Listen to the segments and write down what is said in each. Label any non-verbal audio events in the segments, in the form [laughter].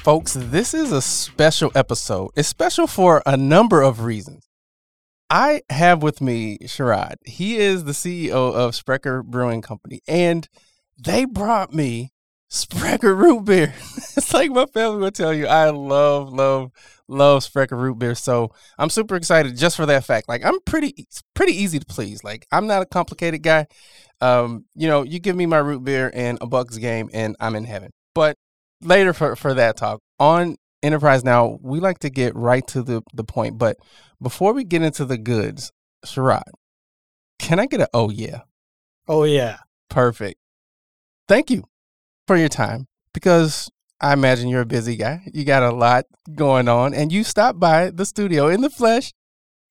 folks, this is a special episode. It's special for a number of reasons. I have with me Sharad. He is the CEO of Sprecher Brewing Company, and they brought me Sprecher root beer. [laughs] it's like my family will tell you. I love, love, love Sprecher root beer. So I'm super excited just for that fact. Like I'm pretty, pretty easy to please. Like I'm not a complicated guy. Um, you know, you give me my root beer and a Bucks game, and I'm in heaven. But later for for that talk on Enterprise Now, we like to get right to the the point. But before we get into the goods, Sharad, can I get a oh yeah? Oh yeah. Perfect. Thank you for your time because I imagine you're a busy guy. You got a lot going on and you stopped by the studio in the flesh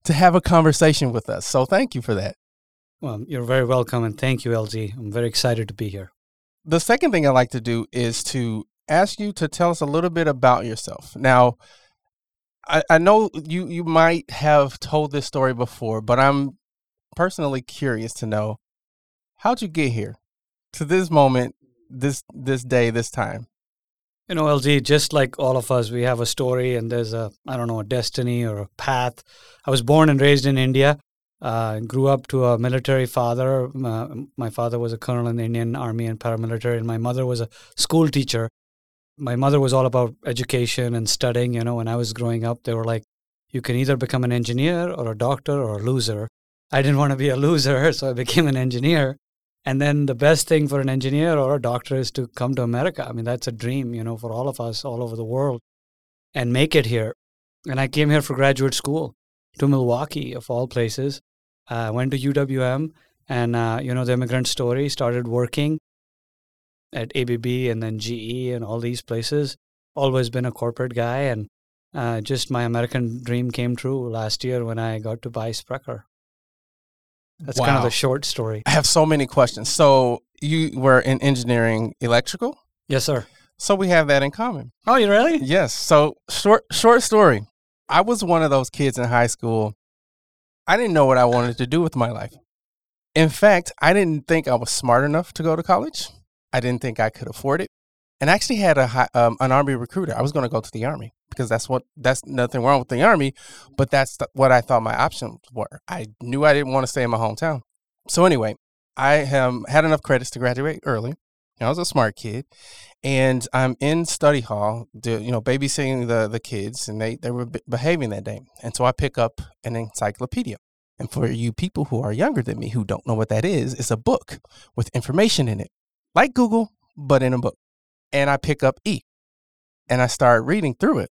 to have a conversation with us. So thank you for that. Well, you're very welcome and thank you, LZ. I'm very excited to be here. The second thing I like to do is to ask you to tell us a little bit about yourself. Now, I, I know you you might have told this story before, but I'm personally curious to know how'd you get here to this moment, this this day, this time. You know, LZ, just like all of us, we have a story and there's a, I don't know, a destiny or a path. I was born and raised in India. Uh, grew up to a military father. Uh, my father was a colonel in the Indian Army and paramilitary, and my mother was a school teacher. My mother was all about education and studying. You know, when I was growing up, they were like, you can either become an engineer or a doctor or a loser. I didn't want to be a [laughs] loser, so I became an engineer. And then the best thing for an engineer or a doctor is to come to America. I mean, that's a dream, you know, for all of us all over the world and make it here. And I came here for graduate school to Milwaukee, of all places. I uh, went to UWM and, uh, you know, the immigrant story, started working at ABB and then GE and all these places. Always been a corporate guy. And uh, just my American dream came true last year when I got to buy Sprecher. That's wow. kind of the short story. I have so many questions. So you were in engineering electrical? Yes, sir. So we have that in common. Oh, you really? Yes. So short short story. I was one of those kids in high school. I didn't know what I wanted to do with my life. In fact, I didn't think I was smart enough to go to college. I didn't think I could afford it. And I actually had a high, um, an army recruiter. I was going to go to the army because that's what that's nothing wrong with the army, but that's th- what I thought my options were. I knew I didn't want to stay in my hometown. So anyway, I had enough credits to graduate early. I was a smart kid, and I'm in study hall, do, you know, babysitting the the kids, and they they were behaving that day. And so I pick up an encyclopedia. And for you people who are younger than me who don't know what that is, it's a book with information in it, like Google, but in a book. And I pick up E, and I start reading through it.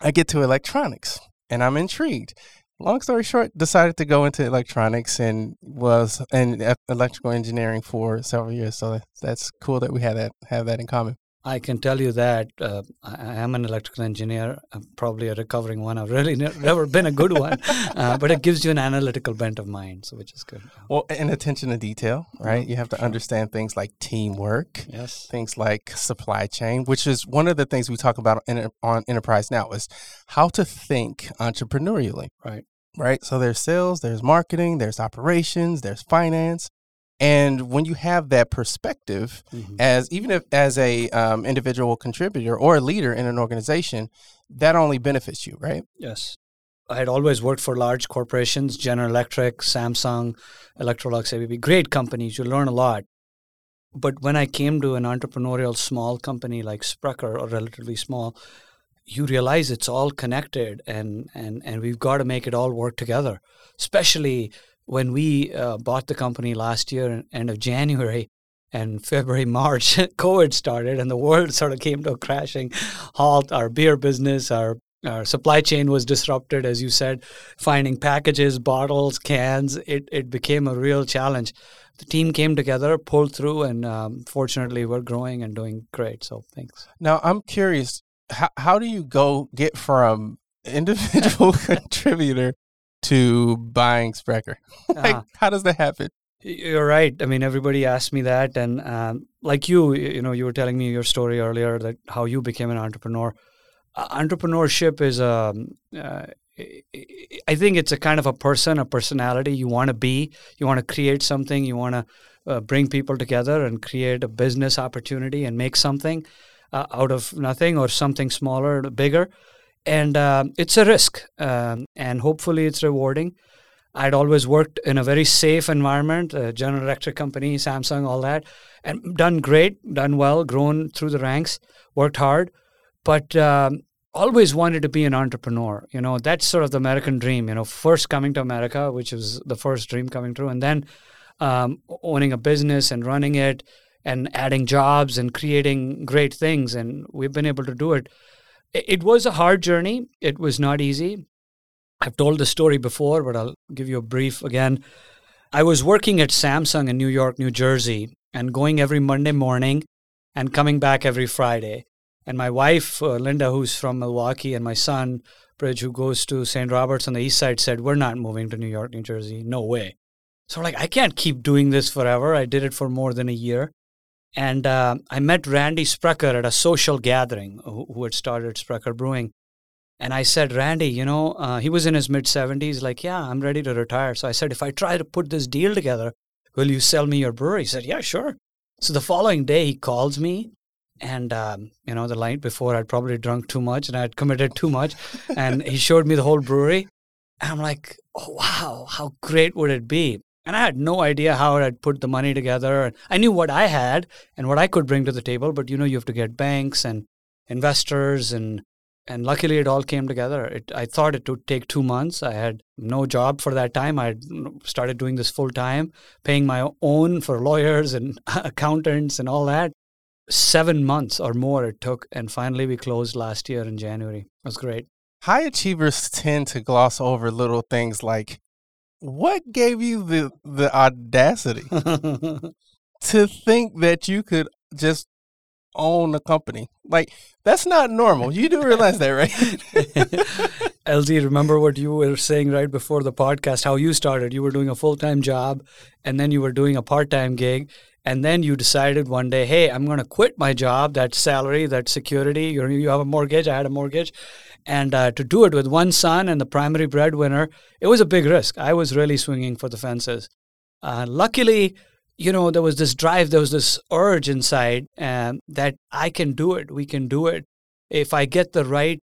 I get to electronics, and I'm intrigued long story short, decided to go into electronics and was in electrical engineering for several years. So that's cool that we had that have that in common. I can tell you that uh, I am an electrical engineer. I'm probably a recovering one. I've really ne- never been a good one, [laughs] uh, but it gives you an analytical bent of mind, so which is good. Well, and attention to detail, right? You have to understand things like teamwork, yes, things like supply chain, which is one of the things we talk about in, on Enterprise now is how to think entrepreneurially, right? Right. So there's sales, there's marketing, there's operations, there's finance, and when you have that perspective, mm-hmm. as even if as a um, individual contributor or a leader in an organization, that only benefits you, right? Yes. I had always worked for large corporations, General Electric, Samsung, Electrolux, ABB, great companies. You learn a lot. But when I came to an entrepreneurial small company like Sprecher, or relatively small, you realize it's all connected and, and, and we've got to make it all work together. Especially when we uh, bought the company last year, end of January, and [laughs] February, March, [laughs] COVID started, and the world sort of came to a crashing halt. Our beer business, our our supply chain was disrupted, as you said, finding packages, bottles, cans. It it became a real challenge. The team came together, pulled through, and um, fortunately, we're growing and doing great. So thanks. Now I'm curious, how how do you go get from [laughs] individual contributor to buying Sprecher? [laughs] like, Ah. how does that happen? You're right. I mean, everybody asked me that, and um, like you, you know, you were telling me your story earlier that how you became an entrepreneur. Uh, entrepreneurship is a, uh, I- I- I think it's a kind of a person, a personality. You want to be, you want to create something, you want to uh, bring people together and create a business opportunity and make something uh, out of nothing or something smaller, bigger. And um it's a risk, um, and hopefully it's rewarding. I'd always worked in a very safe environment, uh, General Electric company, Samsung, all that, and done great, done well, grown through the ranks, worked hard, but um, always wanted to be an entrepreneur. You know, that's sort of the American dream. You know, first coming to America, which was the first dream coming true, and then um, owning a business and running it and adding jobs and creating great things. And we've been able to do it. It was a hard journey. It was not easy. I've told the story before, but I'll give you a brief again. I was working at Samsung in New York, New Jersey, and going every Monday morning and coming back every Friday. And my wife, uh, Linda, who's from Milwaukee, and my son, Bridge, who goes to St. Roberts on the east side, said, We're not moving to New York, New Jersey. No way. So, like, I can't keep doing this forever. I did it for more than a year. And uh, I met Randy Sprecher at a social gathering who, who had started Sprecher Brewing. And I said, Randy, you know, uh, he was in his mid 70s, like, yeah, I'm ready to retire. So I said, if I try to put this deal together, will you sell me your brewery? He said, yeah, sure. So the following day, he calls me. And, um, you know, the night before, I'd probably drunk too much and I'd committed too much. and he showed me the whole brewery. And I'm like, oh, wow, how great would it be? And I had no idea how I'd put the money together. I knew what I had and what I could bring to the table. But, you know, you have to get banks and investors and and luckily it all came together. It, I thought it would take two months. I had no job for that time. I started doing this full time, paying my own for lawyers and [laughs] accountants and all that. Seven months or more it took, and finally we closed last year in January. It was great. High achievers tend to gloss over little things like what gave you the the audacity [laughs] to think that you could just own a company. Like that's not normal. You do realize that, right? [laughs] LZ, remember what you were saying right before the podcast? How you started? You were doing a full time job, and then you were doing a part time gig, and then you decided one day, hey, I'm going to quit my job, that salary, that security. You you have a mortgage. I had a mortgage, and uh, to do it with one son and the primary breadwinner, it was a big risk. I was really swinging for the fences. Uh, luckily, you know, there was this drive, there was this urge inside um, that I can do it. We can do it if I get the right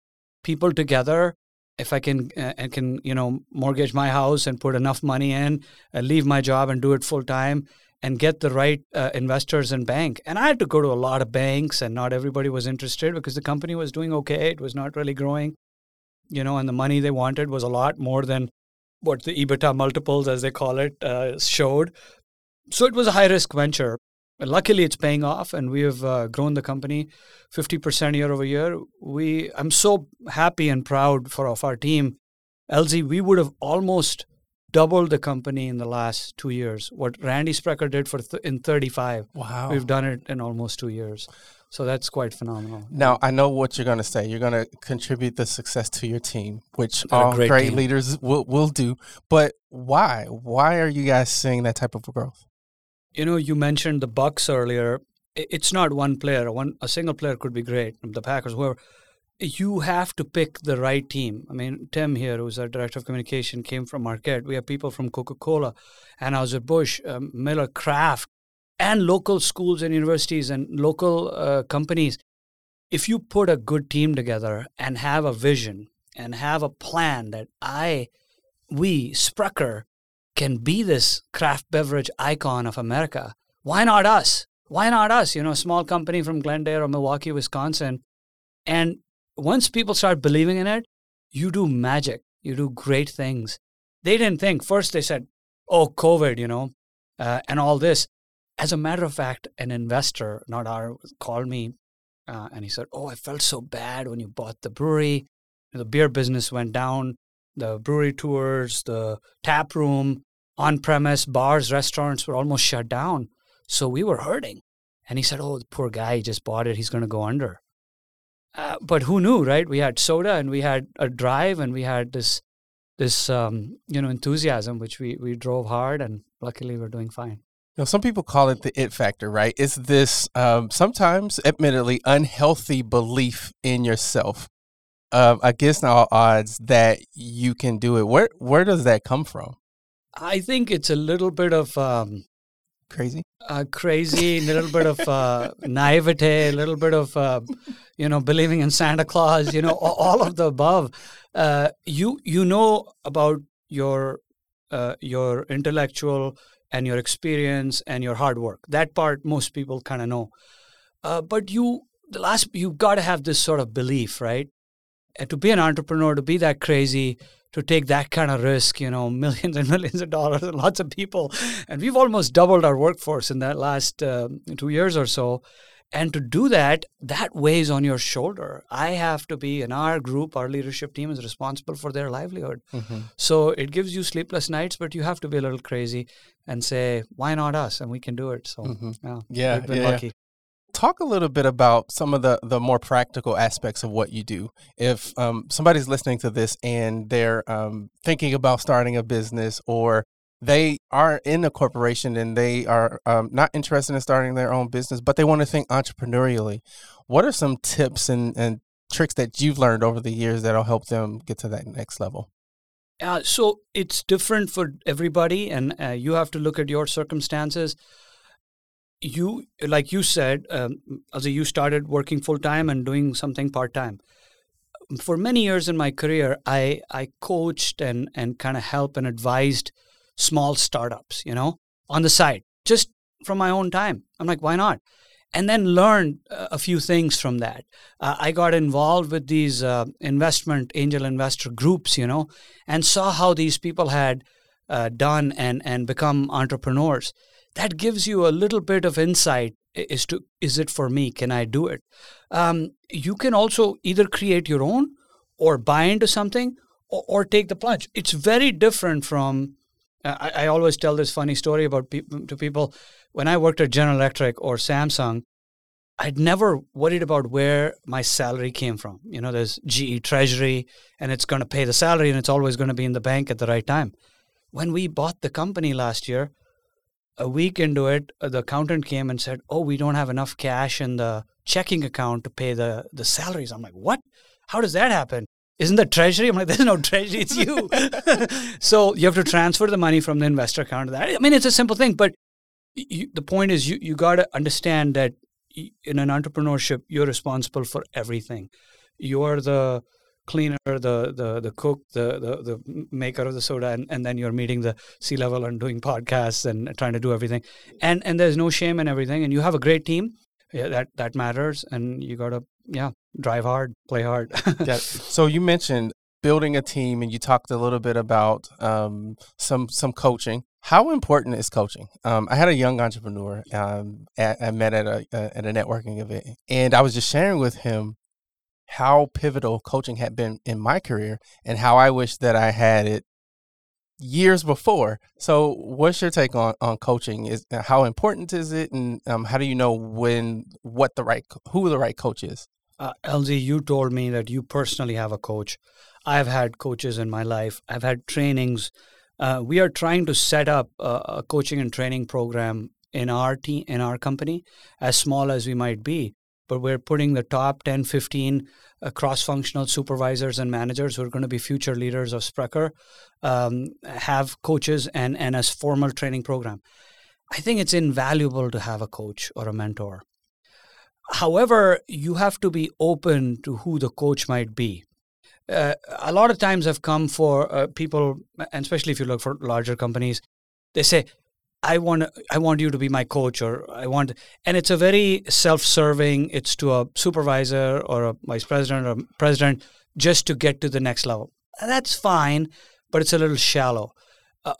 people together. If I can, uh, I can, you know, mortgage my house and put enough money in, uh, leave my job and do it full time, and get the right uh, investors and bank. And I had to go to a lot of banks, and not everybody was interested because the company was doing okay. It was not really growing, you know, and the money they wanted was a lot more than what the EBITDA multiples, as they call it, uh, showed. So it was a high risk venture. Luckily, it's paying off, and we have uh, grown the company 50% year over year. We, I'm so happy and proud for of our team. LZ, we would have almost doubled the company in the last two years. What Randy Sprecher did for th- in 35, Wow. we've done it in almost two years. So that's quite phenomenal. Now I know what you're going to say. You're going to contribute the success to your team, which Got a all great great, team. leaders will will do. But why? Why are you guys seeing that type of growth? You know, you mentioned the Bucks earlier. It's not one player. One a single player could be great. The Packers, whoever. You have to pick the right team. I mean, Tim here, who's our director of communication, came from Marquette. We have people from Coca Cola, Anheuser Busch, um, Miller, Kraft, and local schools and universities and local uh, companies. If you put a good team together and have a vision and have a plan that I, we, Sprecher, can be this craft beverage icon of America. Why not us? Why not us? You know, a small company from Glendale or Milwaukee, Wisconsin. And once people start believing in it, you do magic. You do great things. They didn't think. First, they said, oh, COVID, you know, uh, and all this. As a matter of fact, an investor, not our, called me uh, and he said, Oh, I felt so bad when you bought the brewery. The beer business went down, the brewery tours, the tap room, on premise, bars, restaurants were almost shut down. So we were hurting. And he said, Oh, the poor guy, he just bought it. He's going to go under. Uh, but who knew, right? We had soda and we had a drive and we had this this um, you know enthusiasm which we we drove hard and luckily we're doing fine know, some people call it the it factor, right? It's this um, sometimes, admittedly, unhealthy belief in yourself uh, against all odds that you can do it. Where where does that come from? I think it's a little bit of um, crazy, uh, crazy, a little bit of uh, naivete, a little bit of uh, you know believing in Santa Claus. You know, all of the above. Uh, you you know about your uh, your intellectual and your experience and your hard work. That part most people kind of know. Uh, but you, the last, you've got to have this sort of belief, right? And to be an entrepreneur, to be that crazy, to take that kind of risk, you know, millions and [laughs] millions of dollars and lots of people. And we've almost doubled our workforce in that last uh, two years or so. And to do that, that weighs on your shoulder. I have to be in our group, our leadership team is responsible for their livelihood. Mm-hmm. So it gives you sleepless nights, but you have to be a little crazy and say, why not us? And we can do it. So, mm-hmm. yeah, yeah, we've been yeah. lucky. Talk a little bit about some of the, the more practical aspects of what you do. If um, somebody's listening to this and they're um, thinking about starting a business or they are in a corporation and they are um, not interested in starting their own business, but they want to think entrepreneurially. What are some tips and, and tricks that you've learned over the years that'll help them get to that next level? Uh, so it's different for everybody, and uh, you have to look at your circumstances. You, like you said, um, as you started working full time and doing something part time. For many years in my career, I I coached and and kind of helped and advised small startups, you know, on the side, just from my own time. I'm like, why not? And then learned a few things from that. Uh, I got involved with these uh, investment angel investor groups, you know, and saw how these people had uh, done and and become entrepreneurs. That gives you a little bit of insight as to is it for me? Can I do it? Um, you can also either create your own, or buy into something, or, or take the plunge. It's very different from I, I always tell this funny story about pe- to people. When I worked at General Electric or Samsung, I'd never worried about where my salary came from. You know, there's GE Treasury, and it's going to pay the salary, and it's always going to be in the bank at the right time. When we bought the company last year, a week into it, uh, the accountant came and said, "Oh, we don't have enough cash in the checking account to pay the the salaries." I'm like, "What? How does that happen?" isn't the treasury? I'm like, there's no treasury, it's you. [laughs] so you have to transfer the money from the investor account to that. I mean, it's a simple thing, but you, the point is you, you got to understand that in an entrepreneurship, you're responsible for everything. You're the cleaner, the the the cook, the the, the maker of the soda, and, and then you're meeting the C-level and doing podcasts and trying to do everything. And and there's no shame in everything. And you have a great team. Yeah, that that matters. And you gotta yeah drive hard, play hard. yeah. [laughs] So you mentioned building a team, and you talked a little bit about um, some some coaching. How important is coaching? Um, I had a young entrepreneur um, at, I met at a at a networking event, and I was just sharing with him how pivotal coaching had been in my career, and how I wish that I had it years before. So, what's your take on on coaching? Is how important is it, and um, how do you know when what the right who the right coach is? uh, LZ, you told me that you personally have a coach. I've had coaches in my life. I've had trainings. Uh, we are trying to set up a, a, coaching and training program in our team, in our company, as small as we might be. But we're putting the top 10, 15 uh, cross-functional supervisors and managers who are going to be future leaders of Sprecher um, have coaches and, and a formal training program. I think it's invaluable to have a coach or a mentor. However, you have to be open to who the coach might be. uh, a lot of times I've come for uh, people, and especially if you look for larger companies, they say, I want I want you to be my coach or I want and it's a very self-serving it's to a supervisor or a vice president or president just to get to the next level. That's fine, but it's a little shallow.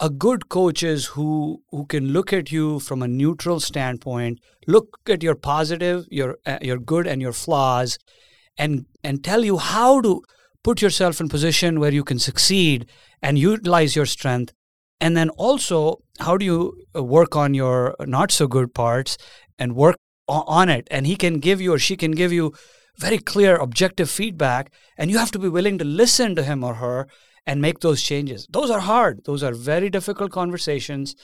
A, good coach is who who can look at you from a neutral standpoint, look at your positive, your uh, your good and your flaws and and tell you how to put yourself in position where you can succeed and utilize your strength and then also how do you uh, work on your not so good parts and work on it? And he can give you or she can give you very clear objective feedback and you have to be willing to listen to him or her and make those changes. Those are hard. Those are very difficult conversations.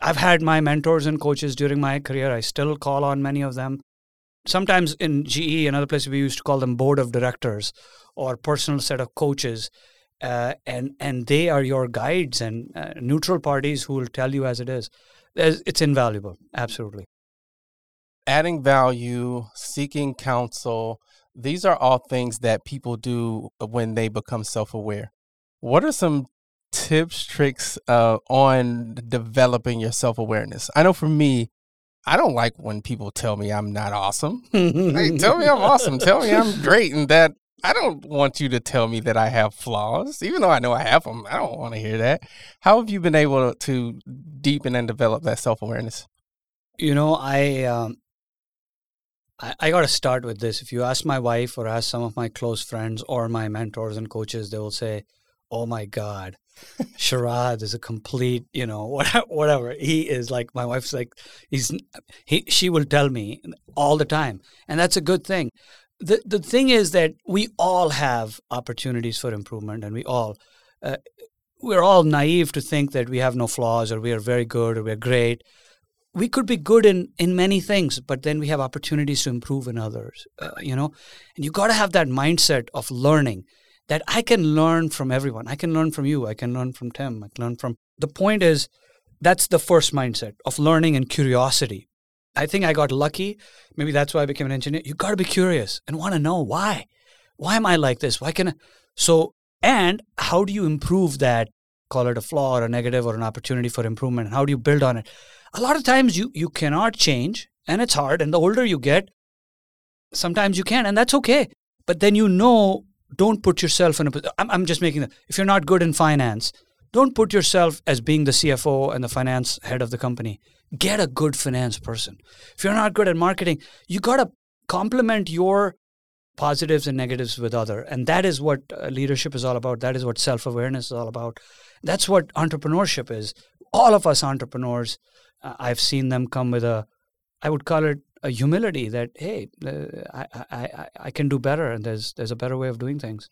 I've had my mentors and coaches during my career. I still call on many of them. Sometimes in ge and other places we used to call them board of directors or personal set of coaches uh, and and they are your guides and uh, neutral parties who will tell you as it is. It's invaluable, absolutely. Adding value, seeking counsel, these are all things that people do when they become self-aware. What are some tips, tricks uh, on developing your self-awareness? I know for me, I don't like when people tell me I'm not awesome. [laughs] hey, tell me I'm awesome. Tell me I'm great and that I don't want you to tell me that I have flaws, even though I know I have them. I don't want to hear that. How have you been able to deepen and develop that self awareness? You know, I um, I, I got to start with this. If you ask my wife or ask some of my close friends or my mentors and coaches, they will say, "Oh my God, Sharad is a complete, you know, [laughs] whatever, whatever. He is like my wife's like he's he. She will tell me all the time, and that's a good thing the the thing is that we all have opportunities for improvement, and we all uh, we're all naive to think that we have no flaws or we are very good or we're great. We could be good in in many things, but then we have opportunities to improve in others. Uh, you know, and you got to have that mindset of learning. That I can learn from everyone. I can learn from you. I can learn from Tim. I can learn from. The point is, that's the first mindset of learning and curiosity I think I got lucky. Maybe that's why I became an engineer. You got to be curious and want to know why. Why am I like this? Why can I? So, and how do you improve that? Call it a flaw or a negative or an opportunity for improvement. How do you build on it? A lot of times you you cannot change, and it's hard. And the older you get, sometimes you can, and that's okay. But then you know, don't put yourself in a. I'm, I'm just making that. If you're not good in finance, don't put yourself as being the CFO and the finance head of the company get a good finance person. If you're not good at marketing, you got to complement your positives and negatives with other. And that is what uh, leadership is all about. That is what self-awareness is all about. That's what entrepreneurship is. All of us entrepreneurs uh, i've seen them come with a i would call it a humility that hey uh, I, I, I can do better and there's there's a better way of doing things.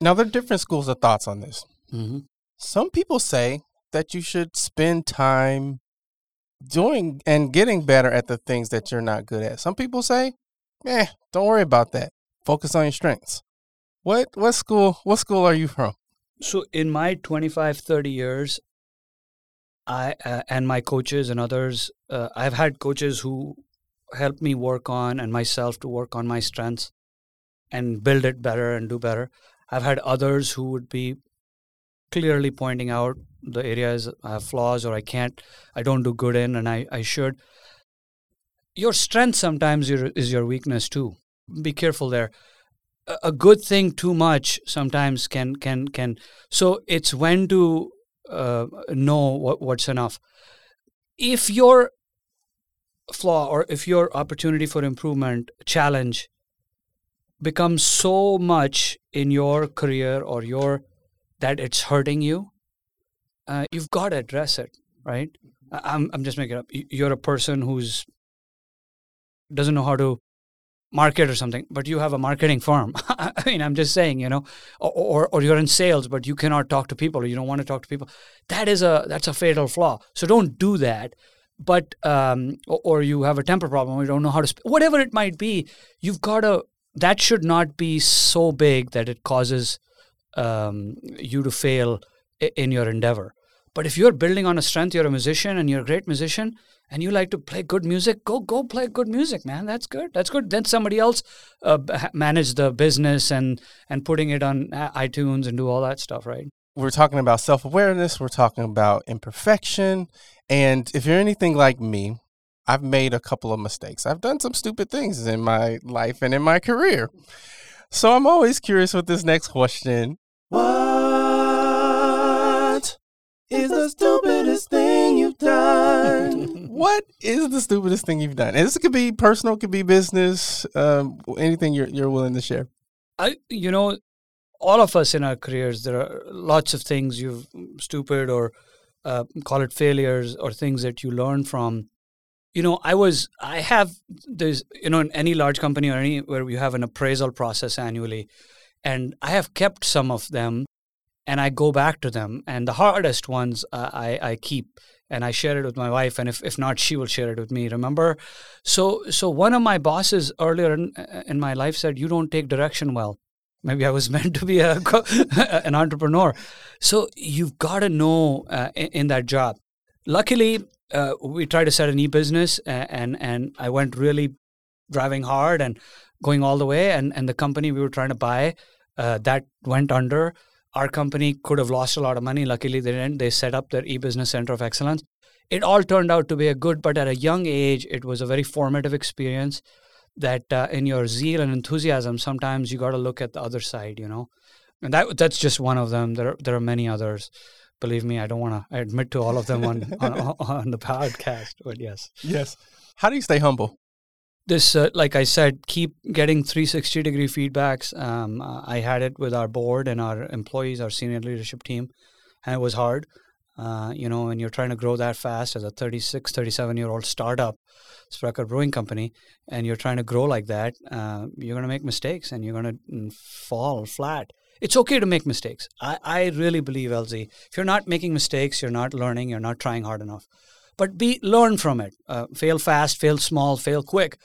Now there are different schools of thoughts on this. Mm-hmm. some people say that you should spend time doing and getting better at the things that you're not good at. Some people say, "Eh, don't worry about that. Focus on your strengths." What what school what school are you from? So in my 25 30 years I uh, and my coaches and others uh, I've had coaches who helped me work on and myself to work on my strengths and build it better and do better. I've had others who would be clearly pointing out the areas I have flaws or I can't, I don't do good in, and I, I should. Your strength sometimes is your weakness too. Be careful there. A good thing too much sometimes can can can. So it's when to uh, know what, what's enough. If your flaw or if your opportunity for improvement challenge becomes so much in your career or your that it's hurting you, uh, you've got to address it, right? I'm I'm just making it up. You're a person who's doesn't know how to market or something, but you have a marketing firm. [laughs] I mean, I'm just saying, you know, or, or you're in sales, but you cannot talk to people, or you don't want to talk to people. That is a that's a fatal flaw. So don't do that. But um, or, you have a temper problem, or you don't know how to sp- whatever it might be. You've got to. That should not be so big that it causes um, you to fail in your endeavor. But if you're building on a strength, you're a musician and you're a great musician, and you like to play good music, go go play good music, man. That's good. That's good. Then somebody else uh, manage the business and and putting it on uh, iTunes and do all that stuff, right? We're talking about self awareness. We're talking about imperfection. And if you're anything like me, I've made a couple of mistakes. I've done some stupid things in my life and in my career. So I'm always curious with this next question. What is the stupidest thing you've done? [laughs] What is the stupidest thing you've done? And this could be personal, could be business, um, anything you're you're willing to share. I, you know, all of us in our careers, there are lots of things you've stupid or uh, call it failures or things that you learn from. You know, I was, I have there's, you know, in any large company or any where you have an appraisal process annually, and I have kept some of them, and I go back to them, and the hardest ones uh, I I keep and I share it with my wife, and if, if not, she will share it with me. Remember, so so one of my bosses earlier in, in my life said, "You don't take direction well." Maybe I was [laughs] meant to be a [laughs] an entrepreneur. So you've got to know uh, in, in that job. Luckily, uh, we tried to set an e-business, uh, and and I went really driving hard and going all the way, and and the company we were trying to buy uh, that went under our company could have lost a lot of money. Luckily, they didn't. They set up their e-business center of excellence. It all turned out to be a good, but at a young age, it was a very formative experience. That uh, in your zeal and enthusiasm, sometimes you got to look at the other side, you know, and that that's just one of them. There there are many others. Believe me, I don't want to admit to all of them on, on [laughs] on the podcast, but yes, Yes. How do you stay humble? This uh, like i said keep getting 360 degree feedbacks. Um, i had it with our board and our employees our senior leadership team and it was hard. Uh, you know when you're trying to grow that fast as a 36 37 year old startup sprecher brewing company and you're trying to grow like that uh, you're going to make mistakes and you're going to fall flat. It's okay to make mistakes. I, I really believe lz if you're not making mistakes you're not learning you're not trying hard enough. But be learn from it. Uh, fail fast fail small fail quick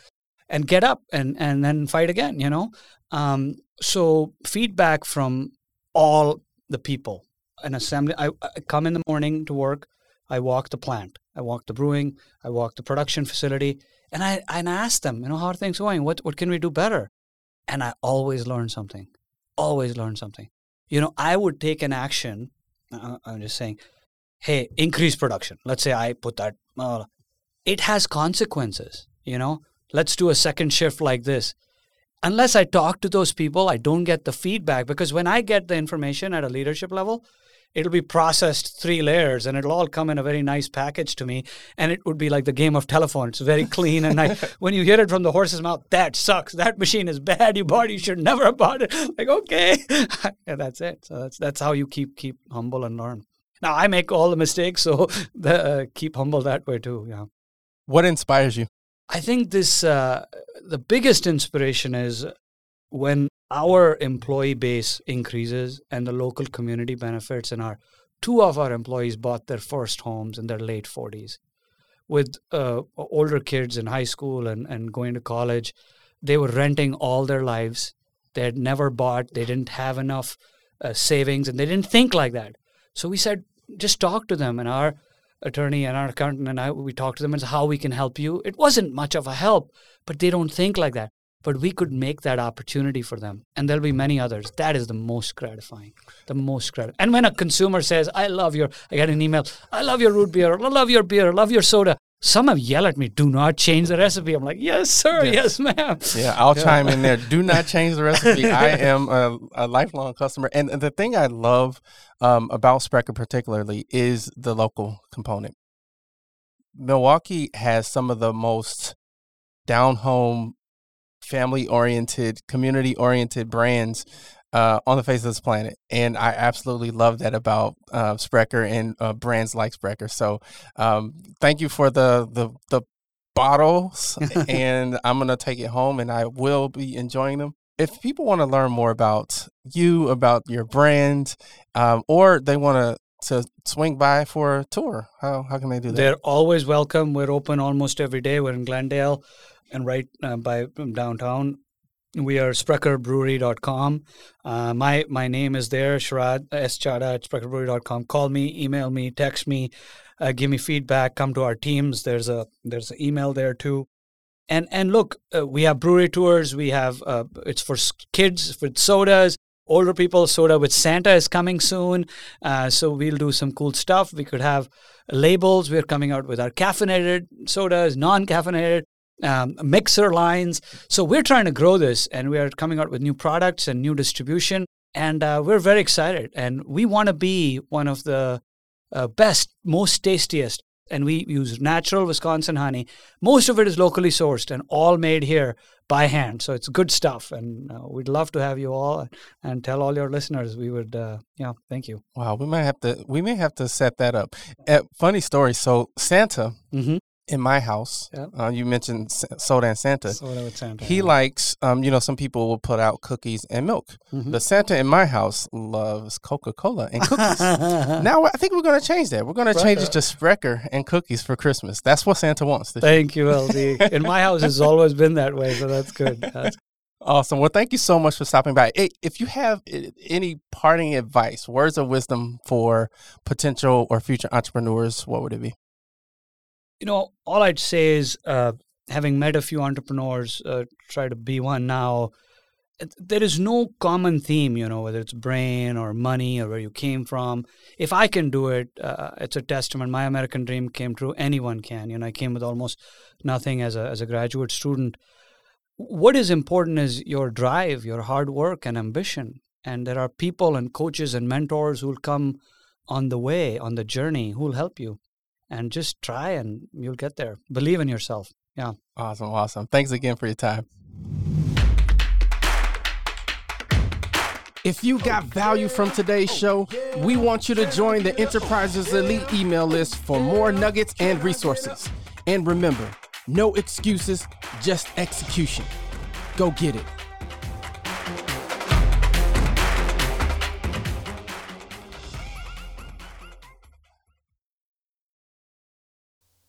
and get up and and then fight again you know? Um, so feedback from all the people an assembly I, I come in the morning to work i walk the plant i walk the brewing i walk the production facility and i and I ask them you know how are things going? What what can we do better? And i always learn something always learn something. You know i would take an action uh, i'm just saying hey increase production. Let's say i put that uh, it has consequences you know let's do a second shift like this. Unless I talk to those people, I don't get the feedback because when I get the information at a leadership level, it'll be processed three layers and it'll all come in a very nice package to me. And it would be like the game of telephone. It's very clean. And I, [laughs] when you hear it from the horse's mouth, that sucks. That machine is bad. You bought it. You should never have bought it. [laughs] Like, okay. [laughs] and that's it. So that's, that's how you keep, keep humble and learn. Now I make all the mistakes. So the, uh, keep humble that way too. Yeah. What inspires you? I think this uh, the biggest inspiration is when our employee base increases and the local community benefits and our two of our employees bought their first homes in their late 40s with uh, older kids in high school and, and going to college they were renting all their lives. They had never bought they didn't have enough uh, savings and they didn't think like that. So we said just talk to them and our attorney and our accountant and I, we talked to them and how we can help you. It wasn't much of a help, but they don't think like that. But we could make that opportunity for them, and there'll be many others. That is the most gratifying, the most gratifying. And when a consumer says, "I love your," I get an email, "I love your root beer," "I love your beer," "I love your soda." Some have yelled at me, "Do not change the recipe." I'm like, "Yes, sir. Yes, yes ma'am." Yeah, I'll yeah. chime in there. Do not [laughs] change the recipe. I am a, a, lifelong customer, and the thing I love um, about Sprecher particularly is the local component. Milwaukee has some of the most down home, family oriented, community oriented brands uh, on the face of this planet. And I absolutely love that about uh, Sprecher and uh, brands like Sprecher. So um, thank you for the, the, the bottles. [laughs] and I'm going to take it home and I will be enjoying them. If people want to learn more about you, about your brand, um, or they want to to swing by for a tour? How how can they do that? They're always welcome. We're open almost every day. We're in Glendale and right uh, by um, downtown. We are sprecherbrewery.com. Uh, my my name is there, Sharad S. Chadha at sprecherbrewery.com. Call me, email me, text me. uh, give me feedback. Come to our teams. There's a there's an email there too. And and look, uh, we have brewery tours. We have uh, it's for kids with sodas, older people. Soda with Santa is coming soon, uh, so we'll do some cool stuff. We could have labels. We're coming out with our caffeinated sodas, non-caffeinated um, mixer lines. So we're trying to grow this, and we are coming out with new products and new distribution, and uh, we're very excited. And we want to be one of the uh, best, most tastiest. And we use natural Wisconsin honey. Most of it is locally sourced and all made here by hand. So it's good stuff. And uh, we'd love to have you all and tell all your listeners. We would, uh, yeah, thank you. Wow, we might have to we may have to set that up. Uh, funny story. So Santa Mm-hmm. In my house, Yeah. uh, you mentioned Soda and Santa. Soda with Santa. He yeah. likes, um, you know, some people will put out cookies and milk. Mhm. The Santa in my house loves Coca Cola and cookies. [laughs] now I think we're going to change that. We're going to change it to Sprecher and cookies for Christmas. That's what Santa wants. this year. Thank you, LZ. [laughs] In my house, it's always been that way, so that's good. That's Awesome. Well, thank you so much for stopping by. Hey, If you have any parting advice, words of wisdom for potential or future entrepreneurs, what would it be? You know, all I'd say is, uh, having met a few entrepreneurs, uh, try to be one now. There is no common theme, you know, whether it's brain or money or where you came from. If I can do it, uh, it's a testament. My American dream came true. Anyone can. You know, I came with almost nothing as a as a graduate student. What is important is your drive, your hard work, and ambition. And there are people and coaches and mentors who will come on the way, on the journey, who will help you and just try and you'll get there. Believe in yourself. Yeah. Awesome. Awesome. Thanks again for your time. If you got value from today's show, we want you to join the Enterprises Elite email list for more nuggets and resources. And remember, no excuses, just execution. Go get it.